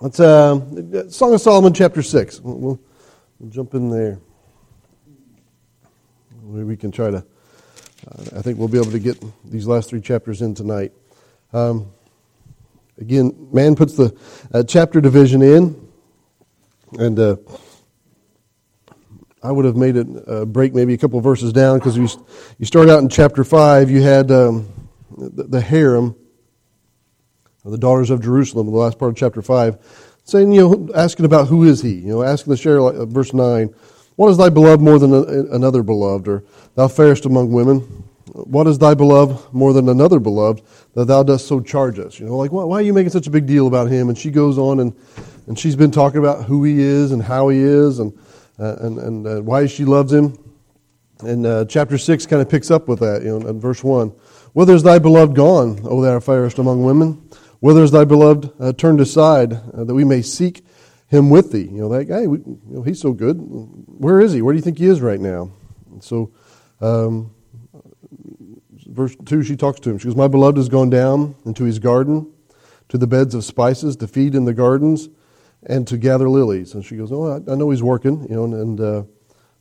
Let's uh, Song of Solomon, chapter six. We'll, we'll jump in there. We can try to. Uh, I think we'll be able to get these last three chapters in tonight. Um, again, man puts the uh, chapter division in, and uh, I would have made it uh, break maybe a couple verses down because you you start out in chapter five. You had um, the, the harem the daughters of Jerusalem in the last part of chapter 5, saying, you know, asking about who is he, you know, asking the share, like, uh, verse 9, what is thy beloved more than a, another beloved, or thou fairest among women? What is thy beloved more than another beloved that thou dost so charge us? You know, like, why, why are you making such a big deal about him? And she goes on and, and she's been talking about who he is and how he is and, uh, and, and uh, why she loves him. And uh, chapter 6 kind of picks up with that, you know, in verse 1. Whither is thy beloved gone, O thou fairest among women? Whither is thy beloved uh, turned aside uh, that we may seek him with thee? You know, that guy, we, you know, he's so good. Where is he? Where do you think he is right now? And so, um, verse 2, she talks to him. She goes, My beloved has gone down into his garden, to the beds of spices, to feed in the gardens, and to gather lilies. And she goes, Oh, I, I know he's working, you know, and, and uh,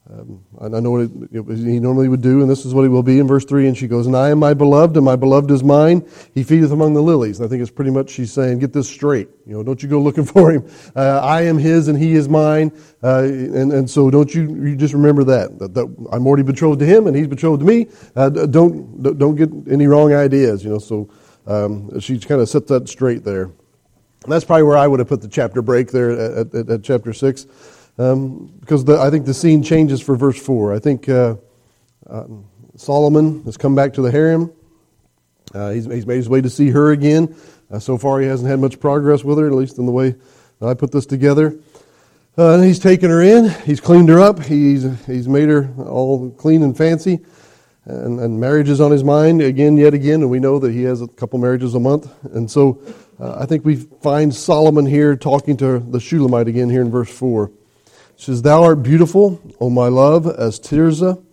um, I know what it, he normally would do, and this is what he will be in verse 3. And she goes, And I am my beloved, and my beloved is mine. He feedeth among the lilies. And I think it's pretty much she's saying, Get this straight. You know, don't you go looking for him. Uh, I am his, and he is mine. Uh, and, and so don't you, you just remember that, that, that. I'm already betrothed to him, and he's betrothed to me. Uh, don't, don't get any wrong ideas, you know. So um, she kind of set that straight there. And that's probably where I would have put the chapter break there at, at, at chapter 6 um, because the, I think the scene changes for verse 4. I think uh, uh, Solomon has come back to the harem. Uh, he's, he's, made his way to see her again. Uh, so far, he hasn't had much progress with her, at least in the way I put this together. Uh, and he's taken her in. He's cleaned her up. He's, he's made her all clean and fancy. And, and marriage is on his mind again, yet again. And we know that he has a couple marriages a month. And so uh, I think we find Solomon here talking to the Shulamite again here in verse 4 says, Thou art beautiful, O my love, as Tirzah,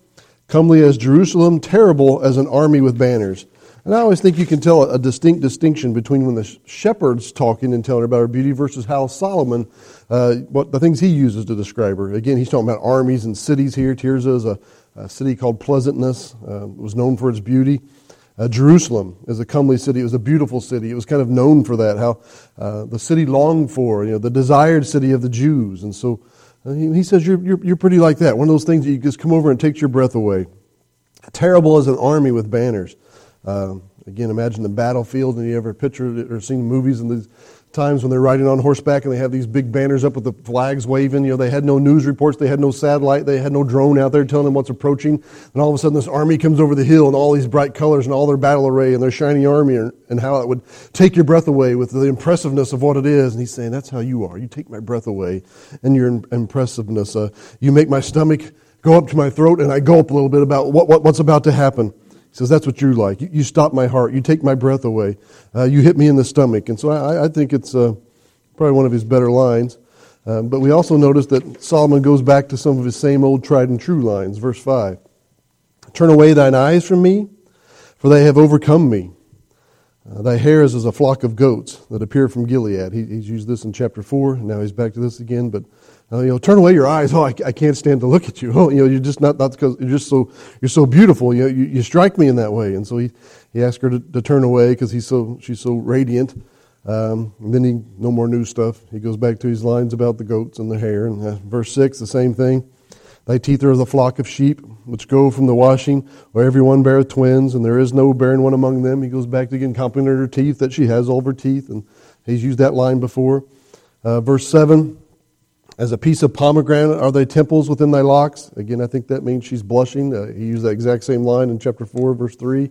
comely as Jerusalem, terrible as an army with banners. And I always think you can tell a distinct distinction between when the shepherd's talking and telling her about her beauty versus how Solomon, uh, what the things he uses to describe her. Again, he's talking about armies and cities here. Tirzah is a, a city called Pleasantness, uh, was known for its beauty. Uh, Jerusalem is a comely city. It was a beautiful city. It was kind of known for that, how uh, the city longed for, you know, the desired city of the Jews. And so he says, you're, you're, you're pretty like that. One of those things that you just come over and takes your breath away. Terrible as an army with banners. Uh, again, imagine the battlefield, and you ever pictured it or seen movies and these times when they're riding on horseback and they have these big banners up with the flags waving. You know, they had no news reports, they had no satellite, they had no drone out there telling them what's approaching. And all of a sudden, this army comes over the hill and all these bright colors and all their battle array and their shiny army and, how it would take your breath away with the impressiveness of what it is. And he's saying, That's how you are. You take my breath away and your impressiveness. Uh, you make my stomach go up to my throat and I gulp a little bit about what, what, what's about to happen. He says, That's what you're like. You, you stop my heart. You take my breath away. Uh, you hit me in the stomach. And so I, I think it's uh, probably one of his better lines. Uh, but we also notice that Solomon goes back to some of his same old tried and true lines. Verse 5 Turn away thine eyes from me, for they have overcome me. Uh, thy hair is as a flock of goats that appear from Gilead. He, he's used this in chapter 4. Now he's back to this again. But uh, you know, turn away your eyes. Oh, I, I, can't stand to look at you. Oh, you know, you're just not, not because you're just so, you're so beautiful. You, you, you, strike me in that way. And so he, he asked her to, to turn away because he's so, she's so radiant. Um, and then he, no more new stuff. He goes back to his lines about the goats and the hair. And uh, verse 6, the same thing. Thy teeth are the flock of sheep, which go from the washing, where every one beareth twins, and there is no barren one among them. He goes back to again complimenting her teeth, that she has all of her teeth, and he's used that line before. Uh, verse 7, as a piece of pomegranate are thy temples within thy locks. Again, I think that means she's blushing. Uh, he used that exact same line in chapter 4, verse 3.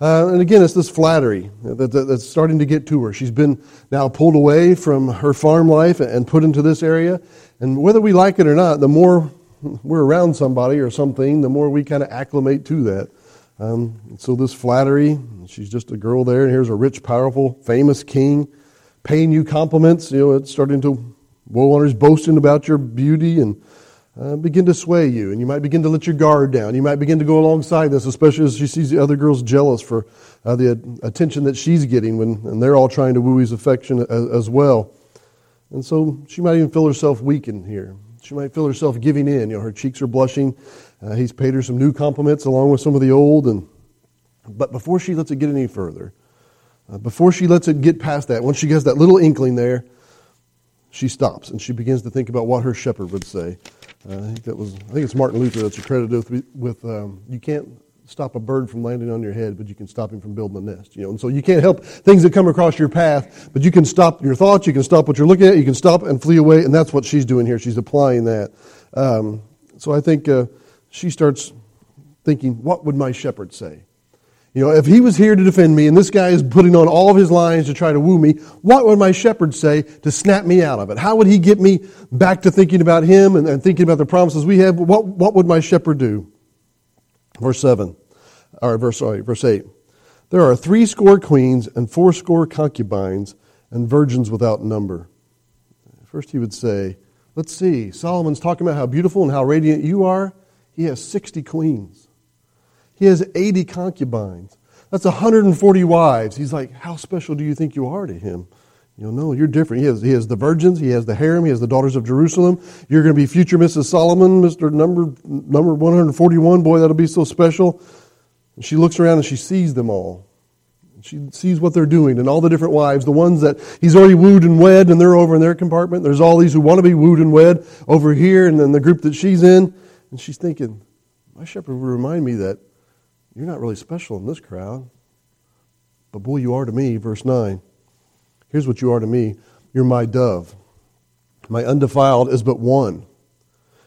Uh, and again, it's this flattery that, that, that's starting to get to her. She's been now pulled away from her farm life and put into this area. And whether we like it or not, the more we're around somebody or something, the more we kind of acclimate to that. Um, so this flattery, she's just a girl there, and here's a rich, powerful, famous king paying you compliments. You know, it's starting to woe owners boasting about your beauty and uh, begin to sway you. And you might begin to let your guard down. You might begin to go alongside this, especially as she sees the other girls jealous for uh, the attention that she's getting when and they're all trying to woo his affection as, as well. And so she might even feel herself weaken here. She might feel herself giving in. You know, her cheeks are blushing. Uh, he's paid her some new compliments along with some of the old. And, but before she lets it get any further, uh, before she lets it get past that, once she gets that little inkling there, she stops and she begins to think about what her shepherd would say. Uh, I think that was, I think it's Martin Luther that's accredited with, with um, you can't stop a bird from landing on your head, but you can stop him from building a nest. You know, and so you can't help things that come across your path, but you can stop your thoughts, you can stop what you're looking at, you can stop and flee away, and that's what she's doing here. She's applying that. Um, so I think uh, she starts thinking, what would my shepherd say? You know, if he was here to defend me and this guy is putting on all of his lines to try to woo me, what would my shepherd say to snap me out of it? How would he get me back to thinking about him and, and thinking about the promises we have? What, what would my shepherd do? Verse 7 or verse, sorry, verse 8. There are three score queens and four score concubines and virgins without number. First, he would say, Let's see, Solomon's talking about how beautiful and how radiant you are. He has 60 queens, he has 80 concubines. That's 140 wives. He's like, How special do you think you are to him? You know, no, you're different. He has, he has the virgins, he has the harem, he has the daughters of Jerusalem. You're going to be future Mrs. Solomon, Mr. Number, number 141. Boy, that'll be so special. And she looks around and she sees them all. She sees what they're doing and all the different wives, the ones that he's already wooed and wed, and they're over in their compartment. There's all these who want to be wooed and wed over here, and then the group that she's in. And she's thinking, my shepherd would remind me that you're not really special in this crowd. But boy, you are to me. Verse 9. Here's what you are to me you're my dove. My undefiled is but one.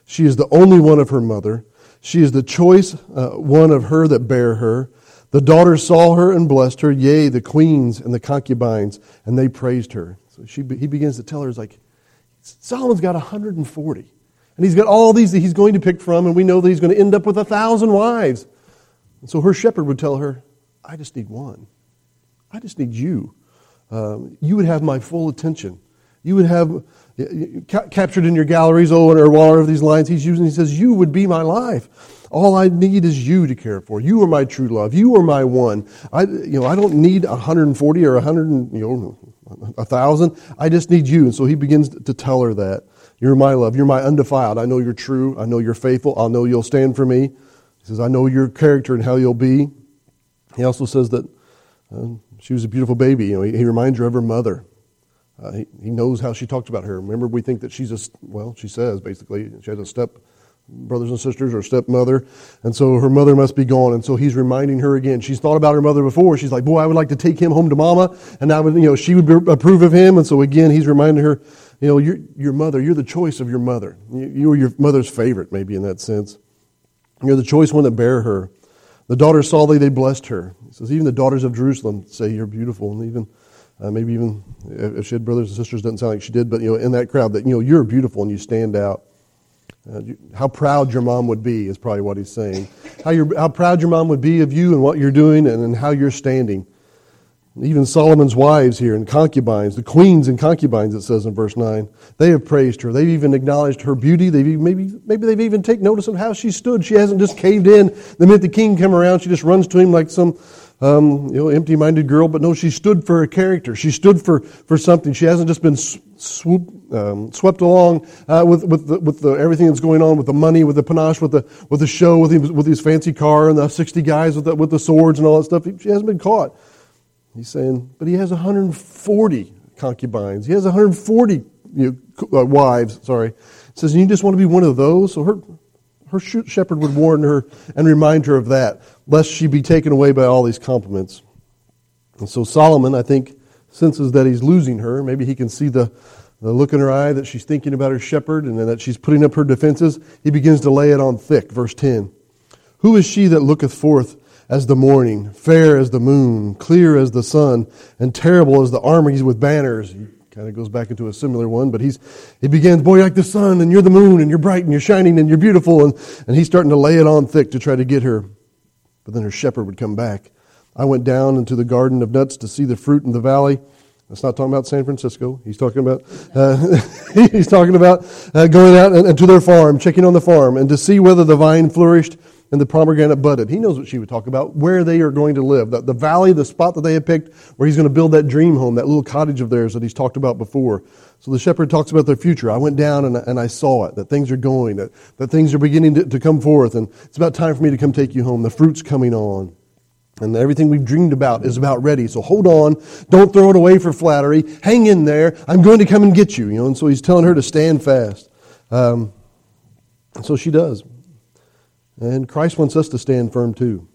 She is the only one of her mother. She is the choice uh, one of her that bare her. The daughters saw her and blessed her, yea, the queens and the concubines, and they praised her. So she, he begins to tell her, he's like, Solomon's got 140. And he's got all these that he's going to pick from, and we know that he's going to end up with a thousand wives. And so her shepherd would tell her, I just need one. I just need you. Um, you would have my full attention. You would have ca- captured in your galleries, oh, and or whatever these lines he's using. He says, You would be my life. All I need is you to care for. You are my true love. You are my one. I, you know, I don't need 140 or 100, you know, a thousand. I just need you. And so he begins to tell her that. You're my love. You're my undefiled. I know you're true. I know you're faithful. I know you'll stand for me. He says, I know your character and how you'll be. He also says that uh, she was a beautiful baby. You know, he, he reminds her of her mother. Uh, he, he knows how she talked about her. Remember, we think that she's a, well, she says basically, she has a step brothers and sisters or stepmother. And so her mother must be gone. And so he's reminding her again. She's thought about her mother before. She's like, boy, I would like to take him home to mama. And I would, you know, she would approve of him. And so again, he's reminding her, you know, your, your mother, you're the choice of your mother. You, you are your mother's favorite, maybe in that sense. You're the choice one that bear her. The daughters saw thee, they blessed her. He says, even the daughters of Jerusalem say you're beautiful. And even uh, maybe even if she had brothers and sisters, doesn't sound like she did, but you know, in that crowd, that you know, you're beautiful and you stand out. Uh, you, how proud your mom would be is probably what he's saying. How, how proud your mom would be of you and what you're doing and, and how you're standing. Even Solomon's wives here and concubines, the queens and concubines, it says in verse 9, they have praised her. They've even acknowledged her beauty. They've even, maybe, maybe they've even taken notice of how she stood. She hasn't just caved in. The minute the king come around, she just runs to him like some um, you know, empty-minded girl, but no, she stood for a character. She stood for, for something. She hasn't just been swoop, um, swept along uh, with with the, with the, everything that's going on with the money, with the panache, with the with the show, with his, with his fancy car and the sixty guys with the, with the swords and all that stuff. She hasn't been caught. He's saying, but he has 140 concubines. He has 140 you know, uh, wives. Sorry, he says, you just want to be one of those. So her her shepherd would warn her and remind her of that lest she be taken away by all these compliments. And so Solomon, I think, senses that he's losing her. Maybe he can see the, the look in her eye that she's thinking about her shepherd and that she's putting up her defenses. He begins to lay it on thick. Verse 10 Who is she that looketh forth as the morning, fair as the moon, clear as the sun, and terrible as the armies with banners? He kind of goes back into a similar one, but he's, he begins, boy, like the sun, and you're the moon, and you're bright, and you're shining, and you're beautiful, and, and he's starting to lay it on thick to try to get her. But then her shepherd would come back. I went down into the garden of nuts to see the fruit in the valley. That's not talking about San Francisco. He's talking about uh, he's talking about uh, going out and, and, to their farm, checking on the farm, and to see whether the vine flourished and the pomegranate budded. He knows what she would talk about, where they are going to live. The, the valley, the spot that they had picked, where he's going to build that dream home, that little cottage of theirs that he's talked about before. So the shepherd talks about their future. I went down and, and I saw it, that things are going, that, that things are beginning to, to come forth, and it's about time for me to come take you home. The fruit's coming on. And everything we've dreamed about is about ready. So hold on. Don't throw it away for flattery. Hang in there. I'm going to come and get you. You know, and so he's telling her to stand fast. Um, so she does. And Christ wants us to stand firm too.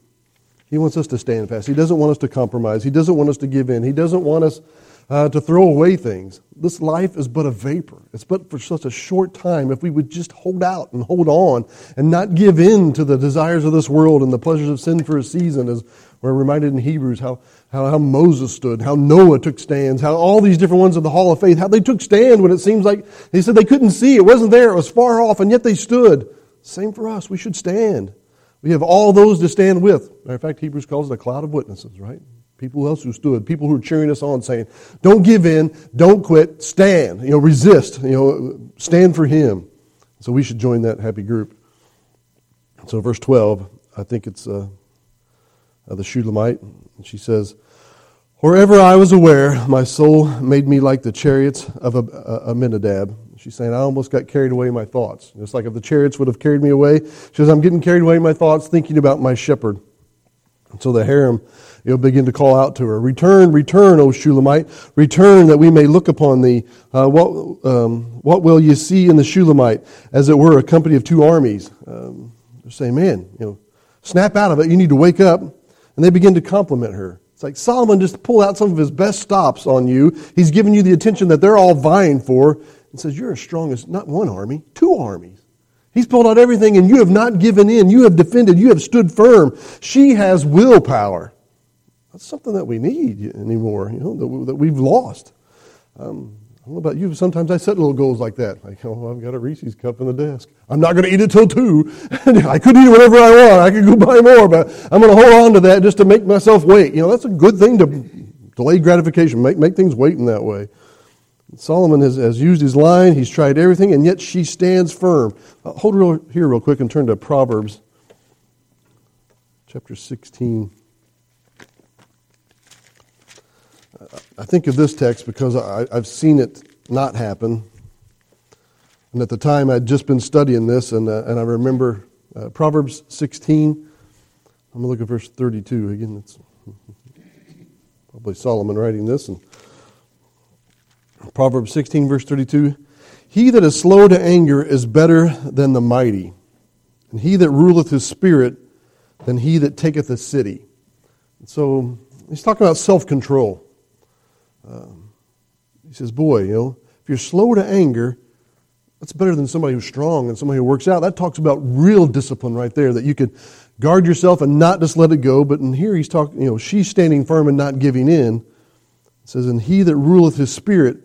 He wants us to stand fast. He doesn't want us to compromise. He doesn't want us to give in. He doesn't want us uh, to throw away things. This life is but a vapor. It's but for such a short time. If we would just hold out and hold on and not give in to the desires of this world and the pleasures of sin for a season, as we're reminded in Hebrews how, how, how Moses stood, how Noah took stands, how all these different ones of the Hall of Faith, how they took stand when it seems like he said they couldn't see, it wasn't there, it was far off, and yet they stood. Same for us. We should stand. We have all those to stand with. Matter of fact, Hebrews calls it a cloud of witnesses, right? People else who stood, people who are cheering us on, saying, "Don't give in, don't quit, stand. You know, resist. You know, stand for Him." So we should join that happy group. So verse twelve, I think it's uh, uh, the Shulamite. She says, Wherever I was aware, my soul made me like the chariots of a, a, Aminadab. She's saying, I almost got carried away in my thoughts. It's like if the chariots would have carried me away. She says, I'm getting carried away in my thoughts thinking about my shepherd. And so the harem you know, begin to call out to her, Return, return, O Shulamite, return that we may look upon thee. Uh, what, um, what will you see in the Shulamite? As it were, a company of two armies. Um, saying, Man, you know, snap out of it. You need to wake up. And they begin to compliment her. It's like Solomon just pulled out some of his best stops on you. He's giving you the attention that they're all vying for and says, You're as strong as not one army, two armies. He's pulled out everything and you have not given in. You have defended. You have stood firm. She has willpower. That's something that we need anymore, you know, that we've lost. Um, I don't know about you. but Sometimes I set little goals like that. Like, oh, I've got a Reese's cup in the desk. I'm not going to eat it till two. I could eat whatever I want. I could go buy more, but I'm going to hold on to that just to make myself wait. You know, that's a good thing to delay gratification. Make make things wait in that way. Solomon has, has used his line. He's tried everything, and yet she stands firm. Uh, hold real, here real quick and turn to Proverbs, chapter 16. I think of this text because I, have seen it not happen. And at the time, I'd just been studying this, and, uh, and I remember uh, Proverbs 16. I'm going to look at verse 32. Again, it's probably Solomon writing this. And Proverbs 16, verse 32 He that is slow to anger is better than the mighty, and he that ruleth his spirit than he that taketh a city. And so he's talking about self control. Um, he says, Boy, you know, if you're slow to anger, that's better than somebody who's strong and somebody who works out. That talks about real discipline right there, that you could guard yourself and not just let it go. But in here he's talking, you know, she's standing firm and not giving in. It says, And he that ruleth his spirit,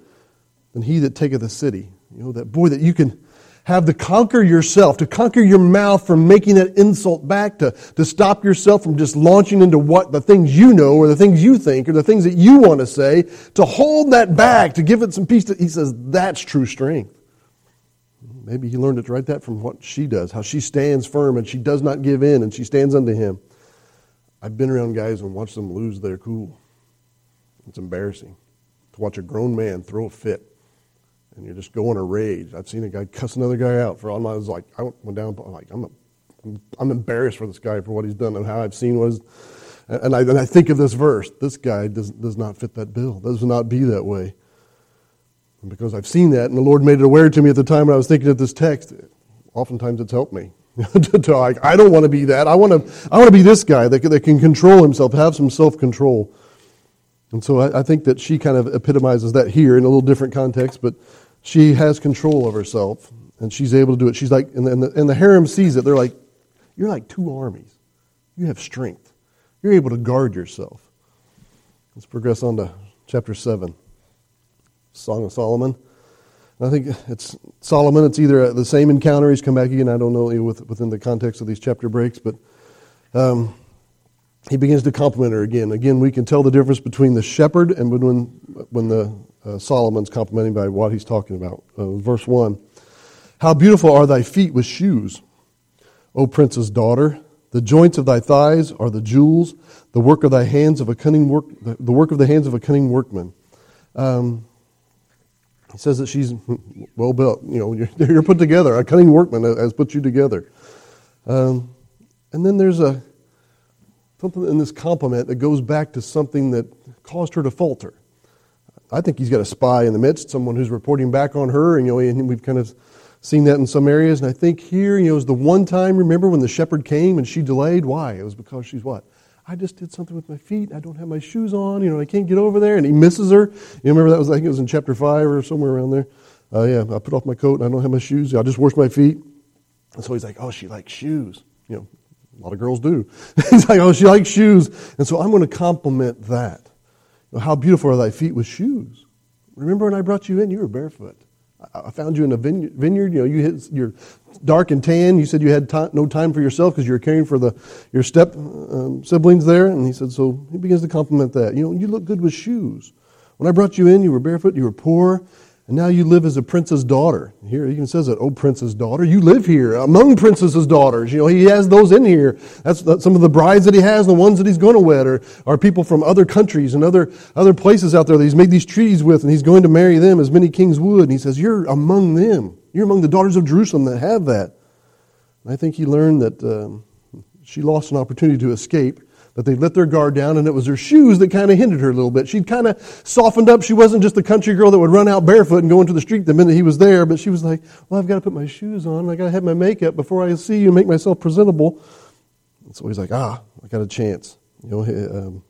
than he that taketh a city. You know, that boy that you can have to conquer yourself, to conquer your mouth from making that insult back, to, to stop yourself from just launching into what the things you know or the things you think or the things that you want to say, to hold that back, to give it some peace. To, he says that's true strength. Maybe he learned it right that from what she does, how she stands firm and she does not give in and she stands unto him. I've been around guys and watched them lose their cool. It's embarrassing to watch a grown man throw a fit and you're just going a rage. I've seen a guy cuss another guy out for all my. I was like, I went down. I'm like, I'm, a, I'm embarrassed for this guy for what he's done and how I've seen was. And I, and I think of this verse. This guy does, does not fit that bill. Does not be that way. And because I've seen that, and the Lord made it aware to me at the time when I was thinking of this text, oftentimes it's helped me. to like, I don't want to be that. I want to, I want to be this guy that, that can control himself, have some self control. And so I, I, think that she kind of epitomizes that here in a little different context, but she has control of herself and she's able to do it. She's like, and the, and the harem sees it. They're like, you're like two armies. You have strength. You're able to guard yourself. Let's progress on to chapter 7, Song of Solomon. I think it's Solomon. It's either the same encounter. He's come back again. I don't know within the context of these chapter breaks, but um, he begins to compliment her again. Again, we can tell the difference between the shepherd and when, when the uh, Solomon's complimenting by what he's talking about. Uh, verse 1 How beautiful are thy feet with shoes, O prince's daughter! The joints of thy thighs are the jewels, the work of thy hands of a cunning work, the work of the hands of a cunning workman. Um, he says that she's well built. You know, you're, you're, put together. A cunning workman has put you together. Um, and then there's a something in this compliment that goes back to something that caused her to falter. I think he's got a spy in the midst, someone who's reporting back on her, and you know, and we've kind of seen that in some areas. And I think here, you know, is the one time. Remember when the shepherd came and she delayed? Why? It was because she's what? I just did something with my feet. I don't have my shoes on. You know, I can't get over there. And he misses her. You remember that was, I think it was in chapter 5 or somewhere around there. Uh, yeah, I put off my coat and I don't have my shoes. I just wash my feet. And so he's like, oh, she likes shoes. You know, a lot of girls do. he's like, oh, she likes shoes. And so I'm going to compliment that. How beautiful are thy feet with shoes. Remember when I brought you in, you were barefoot. I found you in a vineyard. You know, you hit, you're dark and tan. You said you had no time for yourself because you were caring for the your step um, siblings there. And he said, so he begins to compliment that. You know, you look good with shoes. When I brought you in, you were barefoot. You were poor. And now you live as a prince's daughter. Here he even says it, oh prince's daughter. You live here among princesses' daughters. You know, he has those in here. That's, that's some of the brides that he has, the ones that he's going to wed are, are people from other countries and other, other places out there that he's made these treaties with, and he's going to marry them as many kings would. And he says, You're among them. You're among the daughters of Jerusalem that have that. And I think he learned that um, she lost an opportunity to escape that they let their guard down, and it was her shoes that kind of hindered her a little bit. She'd kind of softened up. She wasn't just the country girl that would run out barefoot and go into the street the minute he was there, but she was like, Well, I've got to put my shoes on. I got to have my makeup before I see you make myself presentable. And so he's like, Ah, I got a chance. You know, um,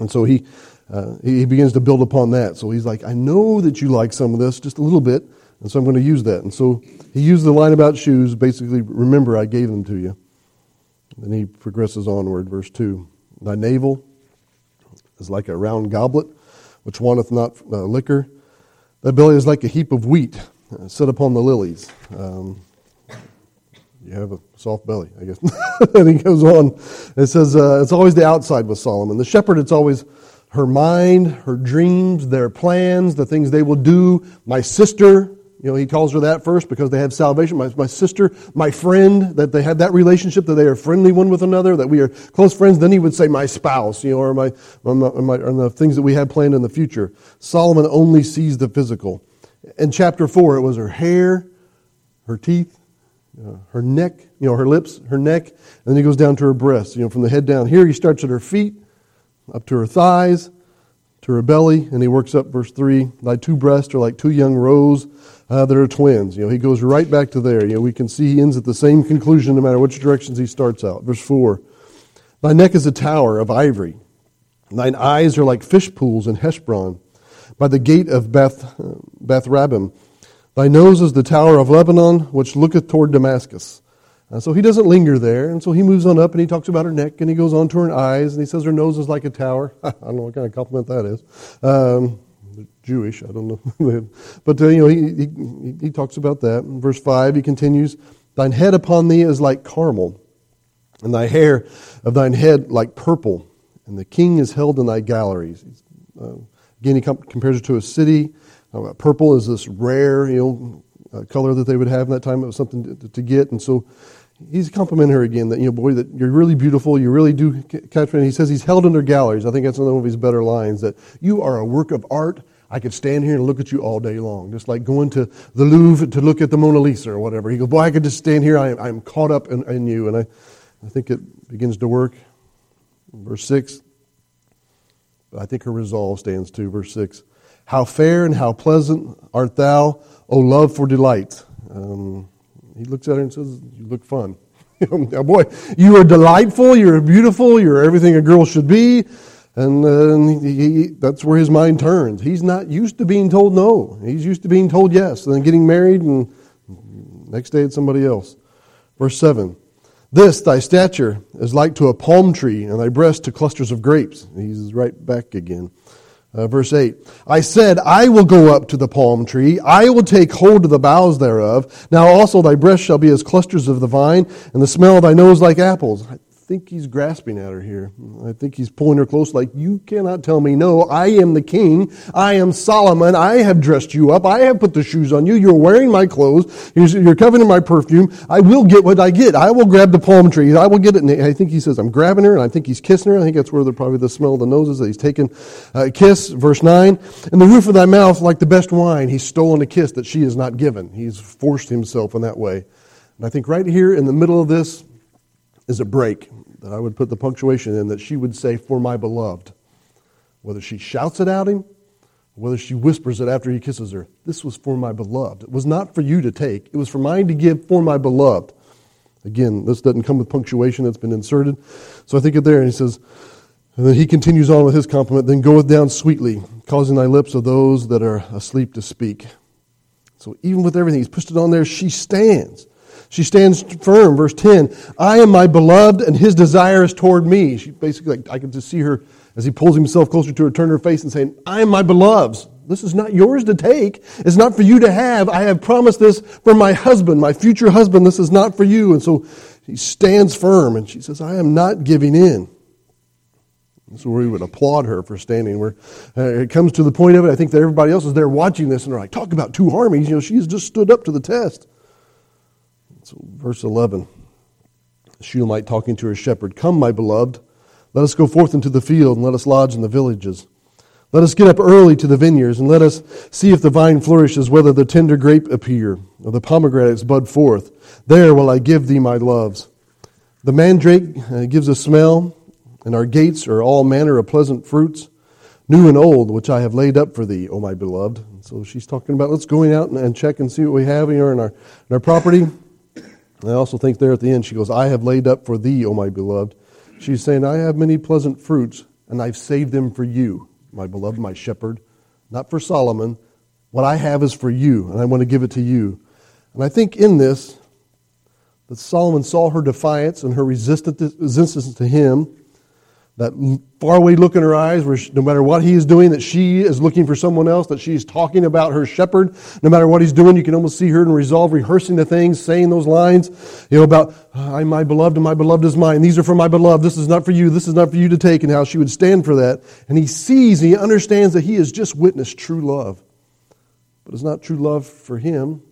and so he, uh, he begins to build upon that. So he's like, I know that you like some of this, just a little bit, and so I'm going to use that. And so he used the line about shoes, basically, remember, I gave them to you. Then he progresses onward, verse 2. Thy navel is like a round goblet, which wanteth not uh, liquor. Thy belly is like a heap of wheat uh, set upon the lilies. Um, you have a soft belly, I guess. and he goes on. It says, uh, it's always the outside with Solomon. The shepherd, it's always her mind, her dreams, their plans, the things they will do. My sister, you know, he calls her that first because they have salvation. My, my sister, my friend, that they have that relationship, that they are friendly one with another, that we are close friends. Then he would say, my spouse, you know, or my, or my, or my or the things that we have planned in the future. Solomon only sees the physical. In chapter 4, it was her hair, her teeth, uh, her neck, you know, her lips, her neck, and then he goes down to her breasts, you know, from the head down. Here he starts at her feet, up to her thighs, to her belly, and he works up verse 3. Thy two breasts are like two young roes uh, that are twins. You know, he goes right back to there. You know, we can see he ends at the same conclusion no matter which directions he starts out. Verse 4 Thy neck is a tower of ivory, thine eyes are like fish pools in Heshbon, by the gate of Beth, uh, Beth Rabbim. Thy nose is the tower of Lebanon, which looketh toward Damascus. Uh, so he doesn't linger there, and so he moves on up and he talks about her neck and he goes on to her eyes and he says her nose is like a tower. I don't know what kind of compliment that is. Um, Jewish, I don't know. but, uh, you know, he, he, he talks about that. In verse 5, he continues, Thine head upon thee is like Carmel, and thy hair of thine head like purple, and the king is held in thy galleries. Uh, again, he com- compares it to a city. Uh, purple is this rare, you know, uh, color that they would have in that time. It was something to, to get, and so he's complimenting her again that you know, boy, that you're really beautiful. You really do catch me. And he says he's held in their galleries. I think that's another one of his better lines. That you are a work of art I could stand here and look at you all day long, just like going to the Louvre to look at the Mona Lisa or whatever. He goes, Boy, I could just stand here. I, I'm caught up in, in you. And I, I think it begins to work. Verse 6. But I think her resolve stands too. Verse 6. How fair and how pleasant art thou, O love for delight. Um, he looks at her and says, You look fun. Now, boy, you are delightful, you're beautiful, you're everything a girl should be. And uh, he, that's where his mind turns. He's not used to being told no. He's used to being told yes, and then getting married, and next day it's somebody else. Verse 7 This, thy stature, is like to a palm tree, and thy breast to clusters of grapes. He's right back again. Uh, verse 8 I said, I will go up to the palm tree, I will take hold of the boughs thereof. Now also thy breast shall be as clusters of the vine, and the smell of thy nose like apples think he's grasping at her here. I think he's pulling her close, like, You cannot tell me no. I am the king. I am Solomon. I have dressed you up. I have put the shoes on you. You're wearing my clothes. You're covered in my perfume. I will get what I get. I will grab the palm trees. I will get it. And I think he says, I'm grabbing her, and I think he's kissing her. I think that's where the, probably the smell of the noses that he's taken a kiss. Verse 9. In the roof of thy mouth, like the best wine, he's stolen a kiss that she has not given. He's forced himself in that way. And I think right here in the middle of this, is a break that I would put the punctuation in that she would say, For my beloved. Whether she shouts it at him, whether she whispers it after he kisses her, this was for my beloved. It was not for you to take, it was for mine to give for my beloved. Again, this doesn't come with punctuation that's been inserted. So I think it there, and he says, and then he continues on with his compliment, then goeth down sweetly, causing thy lips of those that are asleep to speak. So even with everything, he's pushed it on there, she stands. She stands firm. Verse 10 I am my beloved, and his desire is toward me. She basically, like, I can just see her as he pulls himself closer to her, turn her face and saying, I am my beloved's. This is not yours to take. It's not for you to have. I have promised this for my husband, my future husband. This is not for you. And so he stands firm, and she says, I am not giving in. So we would applaud her for standing. Where uh, it comes to the point of it, I think that everybody else is there watching this, and they're like, "Talk about two armies!" You know, she's just stood up to the test. Verse 11 Shulamite talking to her shepherd, Come, my beloved, let us go forth into the field, and let us lodge in the villages. Let us get up early to the vineyards, and let us see if the vine flourishes, whether the tender grape appear, or the pomegranates bud forth. There will I give thee my loves. The mandrake uh, gives a smell, and our gates are all manner of pleasant fruits, new and old, which I have laid up for thee, O my beloved. So she's talking about let's going out and, check and see what we have here in our, in our property. I also think there at the end, she goes, I have laid up for thee, O my beloved. She's saying, I have many pleasant fruits, and I've saved them for you, my beloved, my shepherd. Not for Solomon. What I have is for you, and I want to give it to you. And I think in this, that Solomon saw her defiance and her resistance to him, that faraway look in her eyes where she, no matter what he is doing that she is looking for someone else that she's talking about her shepherd. No matter what he's doing you can almost see her in resolve rehearsing the things saying those lines you know about i'm my beloved and my beloved is mine. These are for my beloved. This is not for you. This is not for you to take and how she would stand for that. And he sees and he understands that he has just witnessed true love. But it's not true love for him.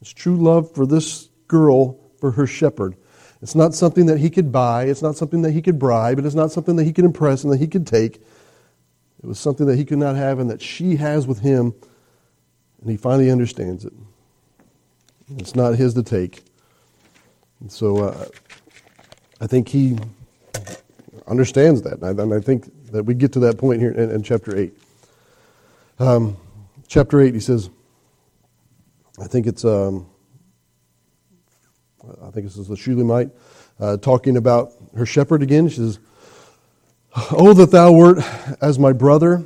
It's true love for this girl for her shepherd it's not something that he could buy. It's not something that he could bribe. It is not something that he could impress and that he could take. It was something that he could not have and that she has with him, and he finally understands it. It's not his to take. And so uh, I think he understands that. And I, think that we get to that point here in, in chapter 8. Um, chapter 8, he says, I think it's. Um, I think this is the Shulamite, uh, talking about her shepherd again. She says, Oh, that thou wert as my brother,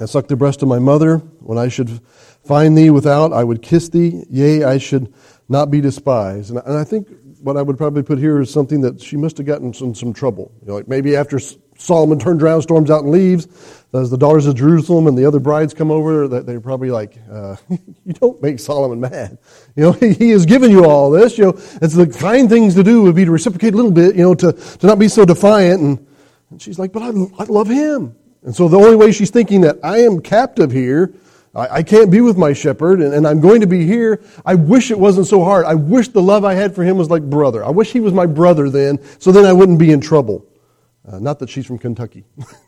I sucked the breast of my mother. When I should find thee without, I would kiss thee. Yea, I should not be despised. And, I think what I would probably put here is something that she must have gotten some, some trouble. You know, like maybe after Solomon turns around, storms out, and leaves. As the daughters of Jerusalem and the other brides come over, they're probably like, uh, "You don't make Solomon mad. You know, he, has given you all this. You know, it's the kind things to do would be to reciprocate a little bit. You know, to, to not be so defiant." And, and she's like, "But I, I love him." And so the only way she's thinking that I am captive here, I, I can't be with my shepherd, and, and I'm going to be here. I wish it wasn't so hard. I wish the love I had for him was like brother. I wish he was my brother then, so then I wouldn't be in trouble. Uh, not that she's from Kentucky.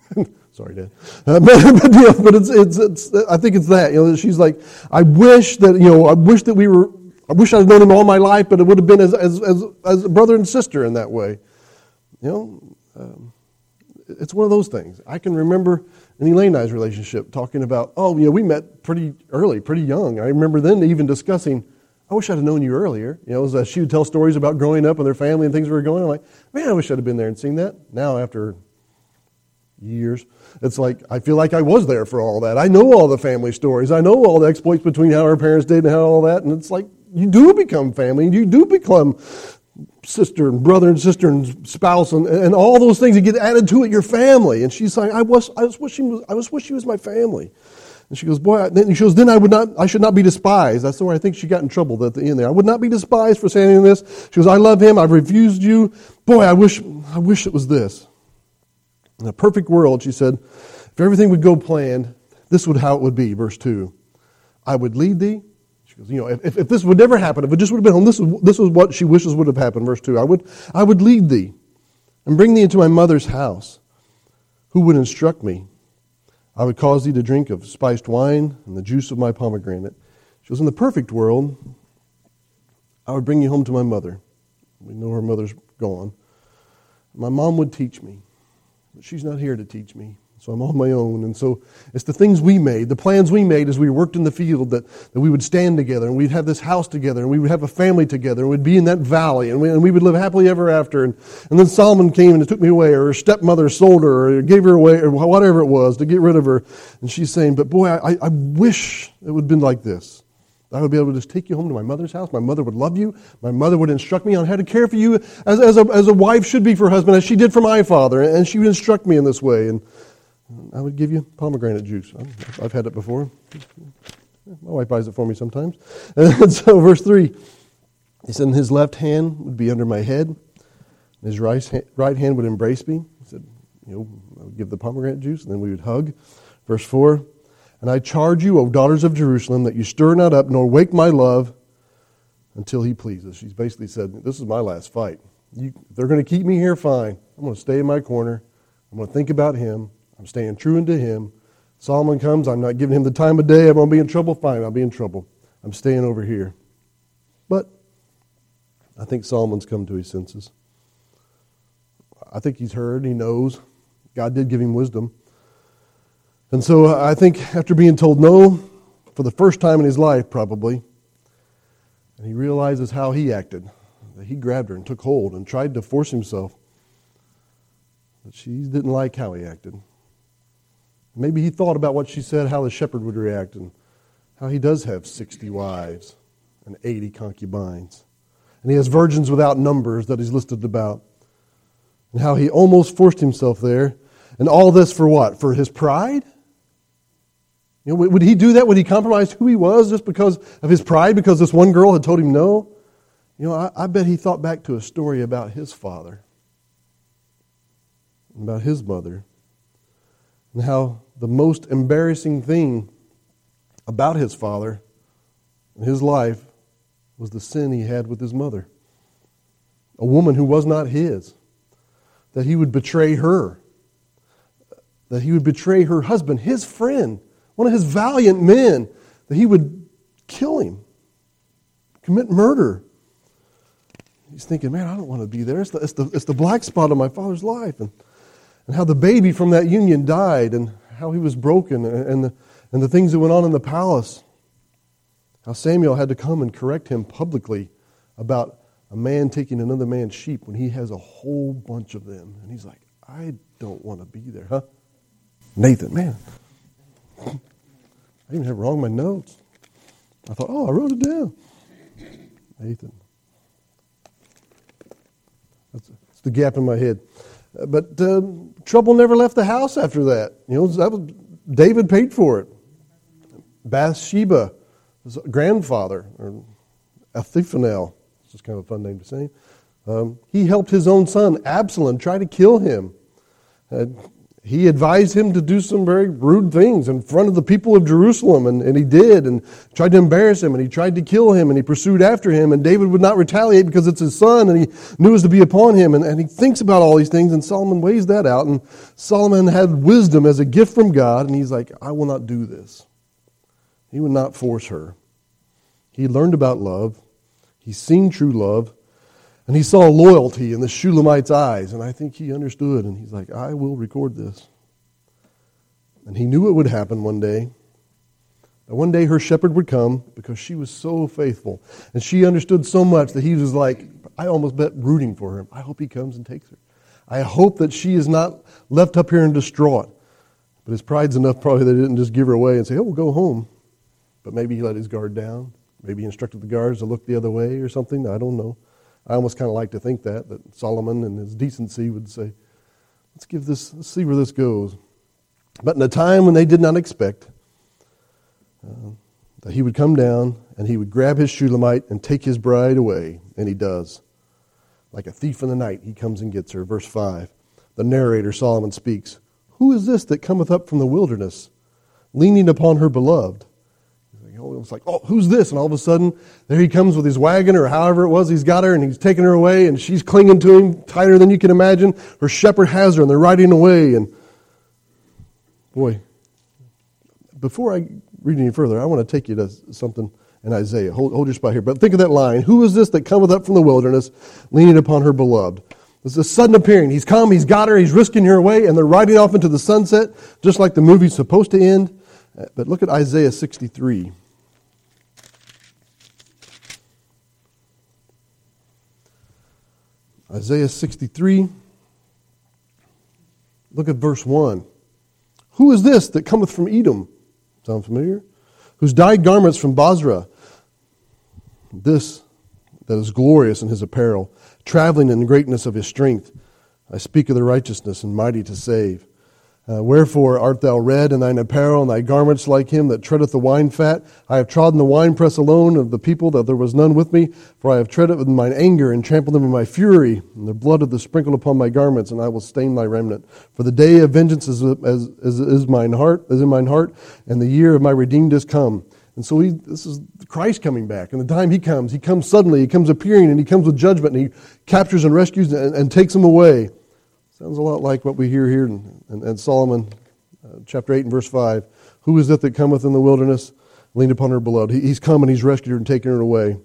Sorry, Dad. Uh, but, but, but it's, it's, it's, I think it's that. You know, she's like, I wish that, you know, I wish that we were, I wish I'd known him all my life, but it would have been as, as, as, as a brother and sister in that way. You know, um, it's one of those things. I can remember in Elaine and I's relationship talking about, oh, you know, we met pretty early, pretty young. I remember then even discussing, I wish I'd have known you earlier. You know, as she would tell stories about growing up and their family and things were going. I'm like, man, I wish I'd have been there and seen that. Now, after years, it's like I feel like I was there for all that. I know all the family stories. I know all the exploits between how our parents did and how all that. And it's like you do become family. You do become sister and brother and sister and spouse and, and all those things that get added to it. Your family. And she's saying, I was, I was wishing, I was wish she was my family. And she goes, boy, then she goes, then I would not, I should not be despised. That's where I think she got in trouble at the end there. I would not be despised for saying this. She goes, I love him. I've refused you. Boy, I wish, I wish it was this. In a perfect world, she said, if everything would go planned, this would how it would be. Verse two, I would lead thee. She goes, you know, if, if this would never happen, if it just would have been home, this is, this is what she wishes would have happened. Verse two, I would, I would lead thee and bring thee into my mother's house. Who would instruct me? I would cause thee to drink of spiced wine and the juice of my pomegranate. She goes, In the perfect world, I would bring you home to my mother. We know her mother's gone. My mom would teach me, but she's not here to teach me. So I'm on my own. And so it's the things we made, the plans we made as we worked in the field that, that we would stand together and we'd have this house together and we would have a family together and we'd be in that valley and we, and we would live happily ever after. And, and then Solomon came and took me away or her stepmother sold her or gave her away or whatever it was to get rid of her. And she's saying, but boy, I, I wish it would have been like this. I would be able to just take you home to my mother's house. My mother would love you. My mother would instruct me on how to care for you as, as, a, as a wife should be for her husband, as she did for my father. And she would instruct me in this way. And I would give you pomegranate juice. I've had it before. My wife buys it for me sometimes. And so, verse 3, he said, His left hand would be under my head, and his right hand would embrace me. He said, You know, I would give the pomegranate juice, and then we would hug. Verse 4, And I charge you, O daughters of Jerusalem, that you stir not up nor wake my love until he pleases. She's basically said, This is my last fight. You, they're going to keep me here, fine. I'm going to stay in my corner. I'm going to think about him. I'm staying true unto him. Solomon comes, I'm not giving him the time of day. I'm going to be in trouble. Fine, I'll be in trouble. I'm staying over here. But I think Solomon's come to his senses. I think he's heard, he knows. God did give him wisdom. And so I think after being told no for the first time in his life, probably, and he realizes how he acted, that he grabbed her and took hold and tried to force himself. But she didn't like how he acted. Maybe he thought about what she said, how the shepherd would react, and how he does have 60 wives and 80 concubines. And he has virgins without numbers that he's listed about. And how he almost forced himself there. And all this for what? For his pride? You know, would he do that? Would he compromise who he was just because of his pride, because this one girl had told him no? You know, I, I bet he thought back to a story about his father, about his mother, and how the most embarrassing thing about his father in his life was the sin he had with his mother. A woman who was not his. That he would betray her. That he would betray her husband, his friend, one of his valiant men. That he would kill him, commit murder. He's thinking, man, I don't want to be there. It's the, it's the, it's the black spot of my father's life. And, and how the baby from that union died. And how he was broken and the, and the things that went on in the palace. How Samuel had to come and correct him publicly about a man taking another man's sheep when he has a whole bunch of them. And he's like, I don't want to be there, huh? Nathan, man. I even have wrong my notes. I thought, oh, I wrote it down. Nathan. That's, that's the gap in my head. But uh, trouble never left the house after that. You know, that was, David paid for it. Bathsheba, his grandfather, or Ahithophel, it's just kind of a fun name to say. Um, he helped his own son, Absalom, try to kill him. Uh, he advised him to do some very rude things in front of the people of Jerusalem, and, and he did, and tried to embarrass him, and he tried to kill him, and he pursued after him, and David would not retaliate because it's his son, and he knew it was to be upon him, and, and he thinks about all these things, and Solomon weighs that out, and Solomon had wisdom as a gift from God, and he's like, I will not do this. He would not force her. He learned about love. He's seen true love. And he saw loyalty in the Shulamite's eyes, and I think he understood, and he's like, I will record this. And he knew it would happen one day. That one day her shepherd would come because she was so faithful. And she understood so much that he was like, I almost bet rooting for him. I hope he comes and takes her. I hope that she is not left up here and distraught. But his pride's enough probably that he didn't just give her away and say, oh, we'll go home. But maybe he let his guard down. Maybe he instructed the guards to look the other way or something. I don't know. I almost kind of like to think that, that Solomon and his decency would say, let's give this, let's see where this goes. But in a time when they did not expect, uh, that he would come down and he would grab his Shulamite and take his bride away, and he does. Like a thief in the night, he comes and gets her. Verse 5. The narrator, Solomon, speaks Who is this that cometh up from the wilderness, leaning upon her beloved? It's like, oh, who's this? And all of a sudden, there he comes with his wagon or however it was. He's got her and he's taking her away and she's clinging to him tighter than you can imagine. Her shepherd has her and they're riding away. And boy, before I read any further, I want to take you to something in Isaiah. Hold, hold your spot here. But think of that line Who is this that cometh up from the wilderness, leaning upon her beloved? It's a sudden appearing. He's come, he's got her, he's risking her away, and they're riding off into the sunset, just like the movie's supposed to end. But look at Isaiah 63. Isaiah 63. Look at verse 1. Who is this that cometh from Edom? Sound familiar? Whose dyed garments from Bozrah. This that is glorious in his apparel, traveling in the greatness of his strength. I speak of the righteousness and mighty to save. Uh, Wherefore art thou red in thine apparel, and thy garments like him that treadeth the wine fat? I have trodden the winepress alone of the people, that there was none with me. For I have tread it with mine anger, and trampled them in my fury, and the blood of the sprinkled upon my garments, and I will stain thy remnant. For the day of vengeance is, is, is, is mine heart, is in mine heart, and the year of my redeemed is come. And so he, this is Christ coming back. And the time he comes, he comes suddenly, he comes appearing, and he comes with judgment, and he captures and rescues and, and takes them away. Sounds a lot like what we hear here in, in, in Solomon uh, chapter 8 and verse 5. Who is it that cometh in the wilderness, leaned upon her beloved? He, he's come and he's rescued her and taken her away.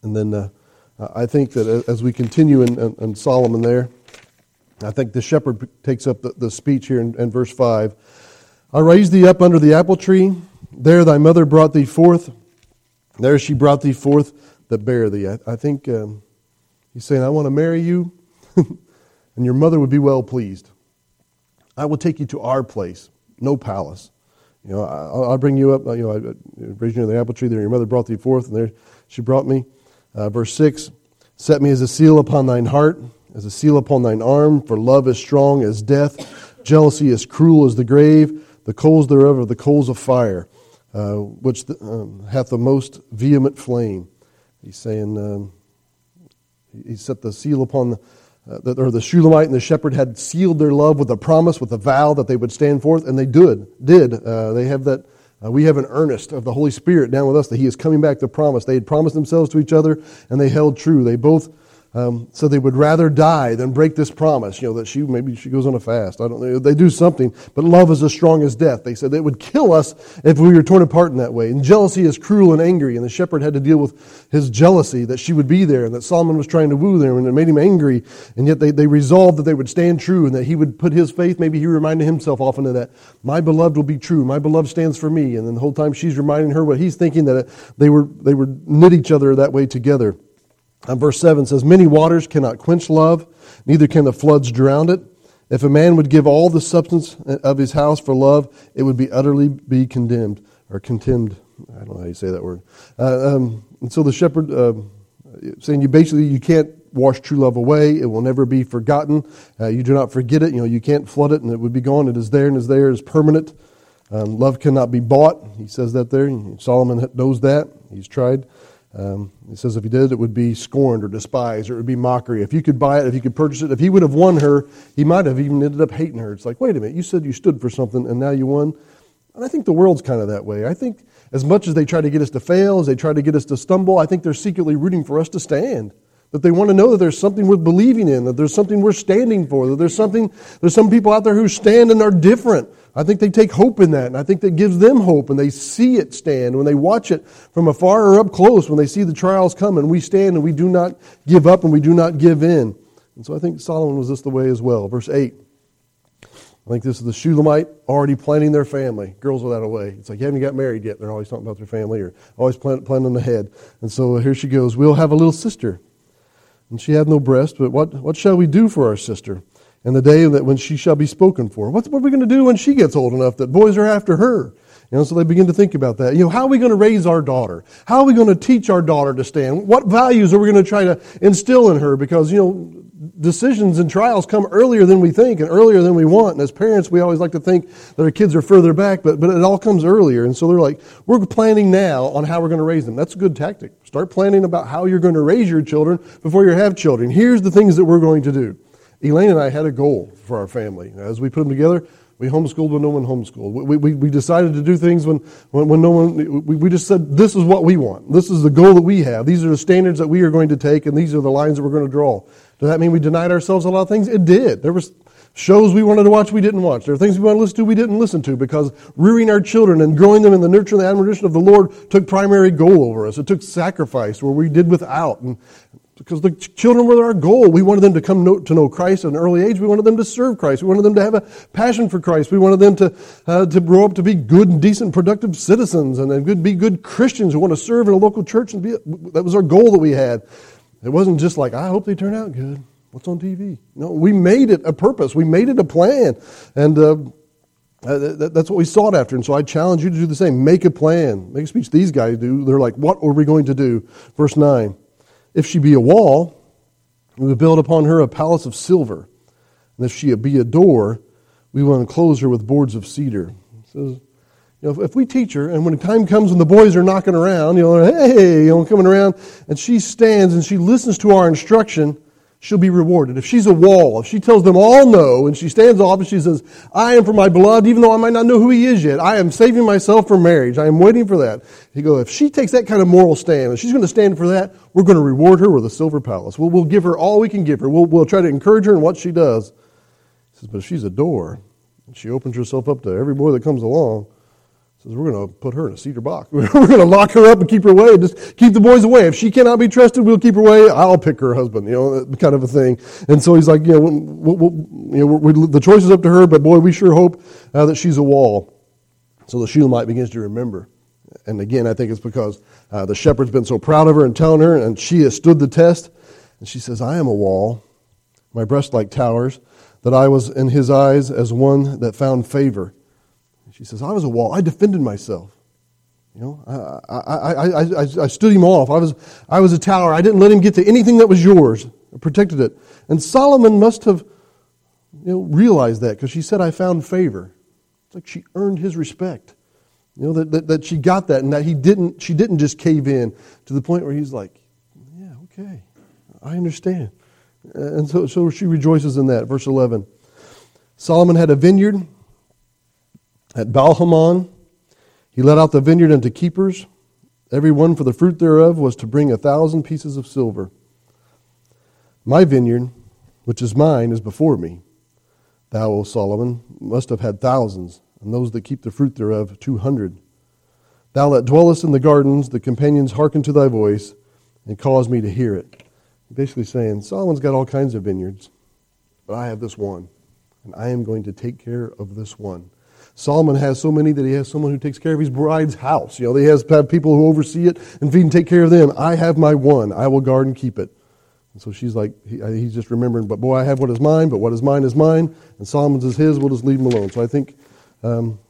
And then uh, I think that as we continue in, in, in, Solomon there, I think the shepherd takes up the, the speech here in, in verse 5. I raised thee up under the apple tree. There thy mother brought thee forth. There she brought thee forth that bare thee. I, I think um, he's saying, I want to marry you. and your mother would be well pleased. I will take you to our place, no palace. You know, I'll, I'll bring you up. You know, I, I raised you under the apple tree there. Your mother brought thee forth, and there she brought me. Uh, verse six: Set me as a seal upon thine heart, as a seal upon thine arm. For love is strong as death, jealousy is cruel as the grave. The coals thereof are the coals of fire, uh, which the, um, hath the most vehement flame. He's saying um, he set the seal upon the uh, or the Shulamite and the shepherd had sealed their love with a promise, with a vow that they would stand forth, and they did. Did uh, they have that? Uh, we have an earnest of the Holy Spirit down with us that He is coming back to promise. They had promised themselves to each other, and they held true. They both um, so they would rather die than break this promise. You know that she maybe she goes on a fast. I don't know. They do something, but love is as strong as death. They said it would kill us if we were torn apart in that way. And jealousy is cruel and angry. And the shepherd had to deal with his jealousy that she would be there, and that Solomon was trying to woo them, and it made him angry. And yet they, they resolved that they would stand true, and that he would put his faith. Maybe he reminded himself often of that. My beloved will be true. My beloved stands for me. And then the whole time she's reminding her what he's thinking that they were they were knit each other that way together. And verse 7 says, Many waters cannot quench love, neither can the floods drown it. If a man would give all the substance of his house for love, it would be utterly be condemned or contemned. I don't know how you say that word. Uh, um, and so the shepherd uh, saying you basically you can't wash true love away. It will never be forgotten. Uh, you do not forget it. You know you can't flood it, and it would be gone. It is there and is there. It is permanent. Um, love cannot be bought. He says that there. Solomon knows that. He's tried. Um, he says if he did, it would be scorned or despised or it would be mockery. If you could buy it, if you could purchase it, if he would have won her, he might have even ended up hating her. It's like, wait a minute, you said you stood for something and now you won. And I think the world's kind of that way. I think as much as they try to get us to fail, as they try to get us to stumble, I think they're secretly rooting for us to stand. That they want to know that there's something worth believing in, that there's something worth standing for, that there's something, there's some people out there who stand and are different. I think they take hope in that, and I think that gives them hope, and they see it stand. When they watch it from afar or up close, when they see the trials come, and we stand and we do not give up and we do not give in. And so I think Solomon was this the way as well. Verse 8. I think this is the Shulamite already planning their family. Girls are that way. It's like you haven't got married yet. They're always talking about their family or always plan, planning ahead. And so here she goes. We'll have a little sister. And she had no breast, but what, what shall we do for our sister? And the day that when she shall be spoken for. What's, what are we going to do when she gets old enough that boys are after her? You know, so they begin to think about that. You know, how are we going to raise our daughter? How are we going to teach our daughter to stand? What values are we going to try to instill in her? Because, you know, decisions and trials come earlier than we think and earlier than we want. And as parents, we always like to think that our kids are further back, but, but it all comes earlier. And so they're like, we're planning now on how we're going to raise them. That's a good tactic. Start planning about how you're going to raise your children before you have children. Here's the things that we're going to do. Elaine and I had a goal for our family. As we put them together, we homeschooled when no one homeschooled. We, we, we decided to do things when, when, when no one, we, we just said, this is what we want. This is the goal that we have. These are the standards that we are going to take, and these are the lines that we're going to draw. Does that mean we denied ourselves a lot of things? It did. There was shows we wanted to watch we didn't watch. There are things we wanted to listen to we didn't listen to because rearing our children and growing them in the nurture and the admonition of the Lord took primary goal over us. It took sacrifice where we did without. And because the children were our goal. We wanted them to come to know Christ at an early age. We wanted them to serve Christ. We wanted them to have a passion for Christ. We wanted them to, uh, to grow up to be good and decent, productive citizens and then be good Christians who want to serve in a local church. And be, that was our goal that we had. It wasn't just like, I hope they turn out good. What's on TV? No, we made it a purpose. We made it a plan. And uh, uh that's what we sought after. And so I challenge you to do the same. Make a plan. Make a speech. These guys do. They're like, what are we going to do? Verse 9. If she be a wall, we will build upon her a palace of silver. And if she be a door, we will enclose her with boards of cedar. says, you know, if we teach her, and when the time comes when the boys are knocking around, you know, hey, you know, coming around, and she stands and she listens to our instruction, she'll be rewarded. If she's a wall, if she tells them all no, and she stands off and she says, I am for my beloved, even though I might not know who he is yet, I am saving myself for marriage. I am waiting for that. He goes, if she takes that kind of moral stand, and she's going to stand for that, we're going to reward her with a silver palace. We'll, we'll give her all we can give her. We'll, we'll try to encourage her in what she does. He says, but if she's a door, and she opens herself up to every boy that comes along, says we're going to put her in a cedar box. we're going to lock her up and keep her away. Just keep the boys away. If she cannot be trusted, we'll keep her away. I'll pick her husband. You know, kind of a thing. And so he's like, you know, we'll, we'll, you know we, the choice is up to her, but boy, we sure hope uh, that she's a wall. So the Shulamite begins to remember. And again, I think it's because uh, the shepherd's been so proud of her and telling her, and she has stood the test. And she says, I am a wall, my breast like towers, that I was in his eyes as one that found favor. She says, I was a wall. I defended myself. You know, I, I, I, I, stood him off. I was, I was a tower. I didn't let him get to anything that was yours. I protected it. And Solomon must have you know, realized that because she said, I found favor. It's like she earned his respect. You know, that, that, that she got that and that he didn't, she didn't just cave in to the point where he's like, yeah, okay, I understand. And so, so she rejoices in that. Verse 11. Solomon had a vineyard at Baalhamon, he let out the vineyard unto keepers. Every one for the fruit thereof was to bring a thousand pieces of silver. My vineyard, which is mine, is before me. Thou, O Solomon, must have had thousands, and those that keep the fruit thereof two hundred. Thou that dwellest in the gardens, the companions hearken to thy voice, and cause me to hear it. Basically saying, Solomon's got all kinds of vineyards, but I have this one, and I am going to take care of this one. Solomon has so many that he has someone who takes care of his bride's house. You know, he has people who oversee it and feed and take care of them. I have my one. I will guard and keep it. And so she's like, he, he's just remembering, but boy, I have what is mine, but what is mine is mine, and Solomon's is his. We'll just leave him alone. So I think um,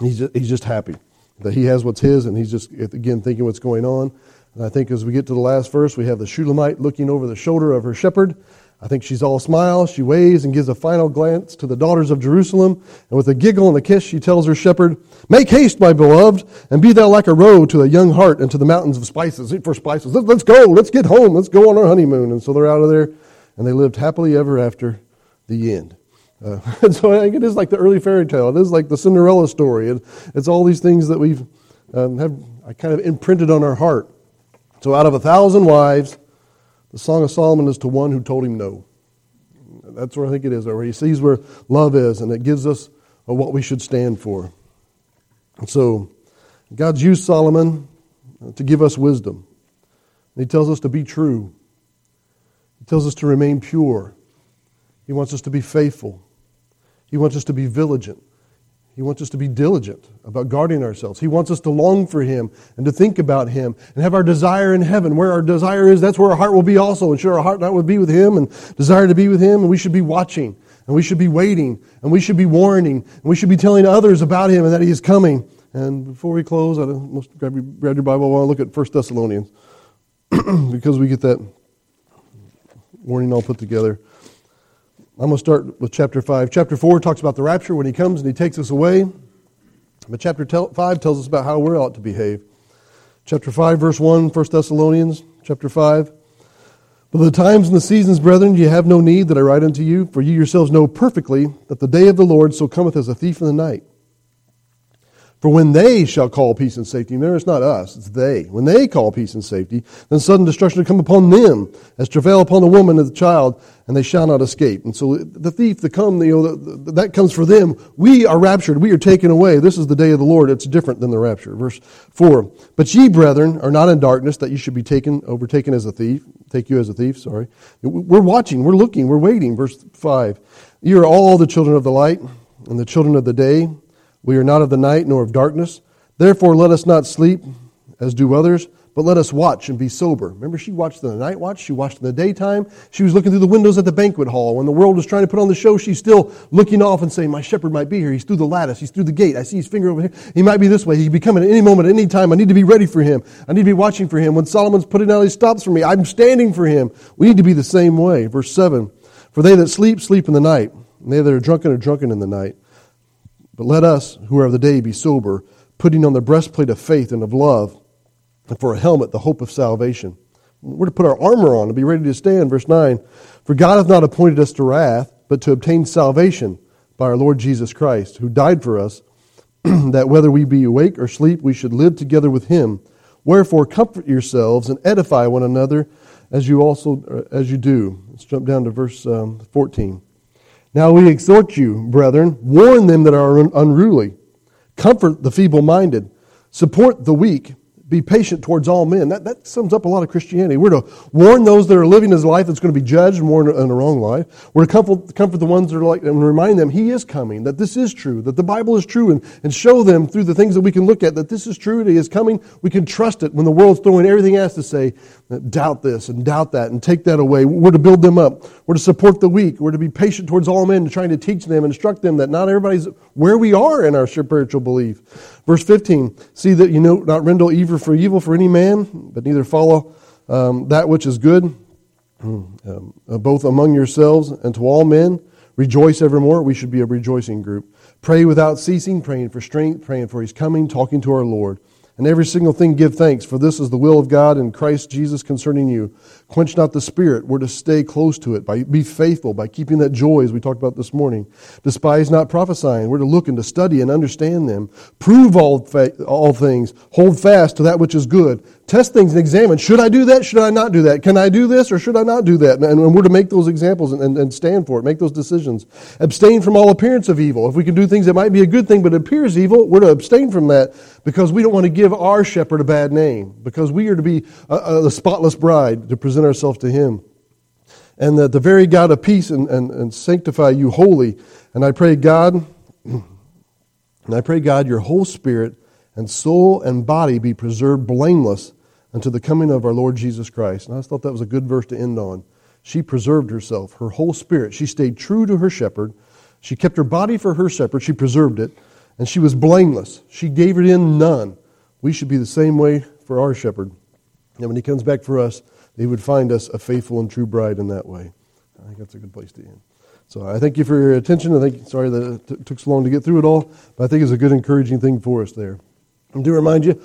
he's, just, he's just happy that he has what's his, and he's just, again, thinking what's going on. And I think as we get to the last verse, we have the Shulamite looking over the shoulder of her shepherd I think she's all smiles. She waves and gives a final glance to the daughters of Jerusalem. And with a giggle and a kiss, she tells her shepherd, Make haste, my beloved, and be thou like a roe to a young hart and to the mountains of spices. For spices. Let's go. Let's get home. Let's go on our honeymoon. And so they're out of there, and they lived happily ever after the end. Uh, and so I think it is like the early fairy tale. It is like the Cinderella story. It, it's all these things that we've um, have kind of imprinted on our heart. So out of a thousand wives, the Song of Solomon is to one who told him no. That's where I think it is, where he sees where love is, and it gives us what we should stand for. And so, God's used Solomon uh, to give us wisdom. He tells us to be true. He tells us to remain pure. He wants us to be faithful. He wants us to be vigilant. He wants us to be diligent about guarding ourselves. He wants us to long for Him and to think about Him and have our desire in heaven. Where our desire is, that's where our heart will be also. And sure, our heart not would be with Him and desire to be with Him, and we should be watching and we should be waiting, and we should be warning, and we should be telling others about him and that he is coming. And before we close, I must grab your, grab your Bible. I want to look at 1 Thessalonians because we get that warning all put together. I'm going to start with chapter 5. Chapter 4 talks about the rapture when he comes and he takes us away. But chapter 5 tells us about how we ought to behave. Chapter 5, verse 1, 1 Thessalonians, chapter 5. But the times and the seasons, brethren, ye have no need that I write unto you, for you yourselves know perfectly that the day of the Lord so cometh as a thief in the night. For when they shall call peace and safety, remember it's not us, it's they. When they call peace and safety, then sudden destruction will come upon them, as travail upon the woman and the child, and they shall not escape. And so the thief, the come, you know, the, the, that comes for them. We are raptured, we are taken away. This is the day of the Lord. It's different than the rapture. Verse 4. But ye, brethren, are not in darkness, that you should be taken, overtaken as a thief, take you as a thief, sorry. We're watching, we're looking, we're waiting. Verse 5. You are all the children of the light, and the children of the day. We are not of the night nor of darkness. Therefore, let us not sleep as do others, but let us watch and be sober. Remember, she watched in the night watch, she watched in the daytime. She was looking through the windows at the banquet hall. When the world was trying to put on the show, she's still looking off and saying, My shepherd might be here. He's through the lattice, he's through the gate. I see his finger over here. He might be this way. He could be coming at any moment, at any time. I need to be ready for him. I need to be watching for him. When Solomon's putting out his stops for me, I'm standing for him. We need to be the same way. Verse 7 For they that sleep, sleep in the night, and they that are drunken are drunken in the night. But let us, who are of the day, be sober, putting on the breastplate of faith and of love, and for a helmet, the hope of salvation. We're to put our armor on and be ready to stand. Verse 9 For God hath not appointed us to wrath, but to obtain salvation by our Lord Jesus Christ, who died for us, that whether we be awake or sleep, we should live together with him. Wherefore, comfort yourselves and edify one another as you also as you do. Let's jump down to verse um, 14. Now we exhort you, brethren, warn them that are unruly, comfort the feeble minded, support the weak, be patient towards all men. That, that sums up a lot of Christianity. We're to warn those that are living his life that's going to be judged and more in a wrong life. We're to comfort, comfort the ones that are like, and remind them he is coming, that this is true, that the Bible is true, and, and show them through the things that we can look at that this is true, that he is coming. We can trust it when the world's throwing everything else to say, doubt this and doubt that and take that away. We're to build them up. We're to support the weak. We're to be patient towards all men, trying to teach them, and instruct them that not everybody's where we are in our spiritual belief. Verse 15, see that you know not render evil for evil for any man, but neither follow um, that which is good, um, uh, both among yourselves and to all men. Rejoice evermore. We should be a rejoicing group. Pray without ceasing, praying for strength, praying for his coming, talking to our Lord. And every single thing give thanks, for this is the will of God in Christ Jesus concerning you. Quench not the spirit. We're to stay close to it. By, be faithful by keeping that joy, as we talked about this morning. Despise not prophesying. We're to look and to study and understand them. Prove all, fa- all things. Hold fast to that which is good. Test things and examine. Should I do that? Should I not do that? Can I do this or should I not do that? And, and we're to make those examples and, and, and, stand for it. Make those decisions. Abstain from all appearance of evil. If we can do things that might be a good thing but appears evil, we're to abstain from that because we don't want to give our shepherd a bad name. Because we are to be a, a spotless bride to present ourselves to him. And that the very God of peace and, and, and sanctify you wholly. And I pray God, and I pray God, your whole spirit and soul and body be preserved blameless unto the coming of our Lord Jesus Christ. And I thought that was a good verse to end on. She preserved herself, her whole spirit. She stayed true to her shepherd. She kept her body for her shepherd. She preserved it. And she was blameless. She gave it in none. We should be the same way for our shepherd. And when he comes back for us, he would find us a faithful and true bride in that way. I think that's a good place to end. So I thank you for your attention. I think sorry that it t- took so long to get through it all, but I think it's a good encouraging thing for us there. I do remind you,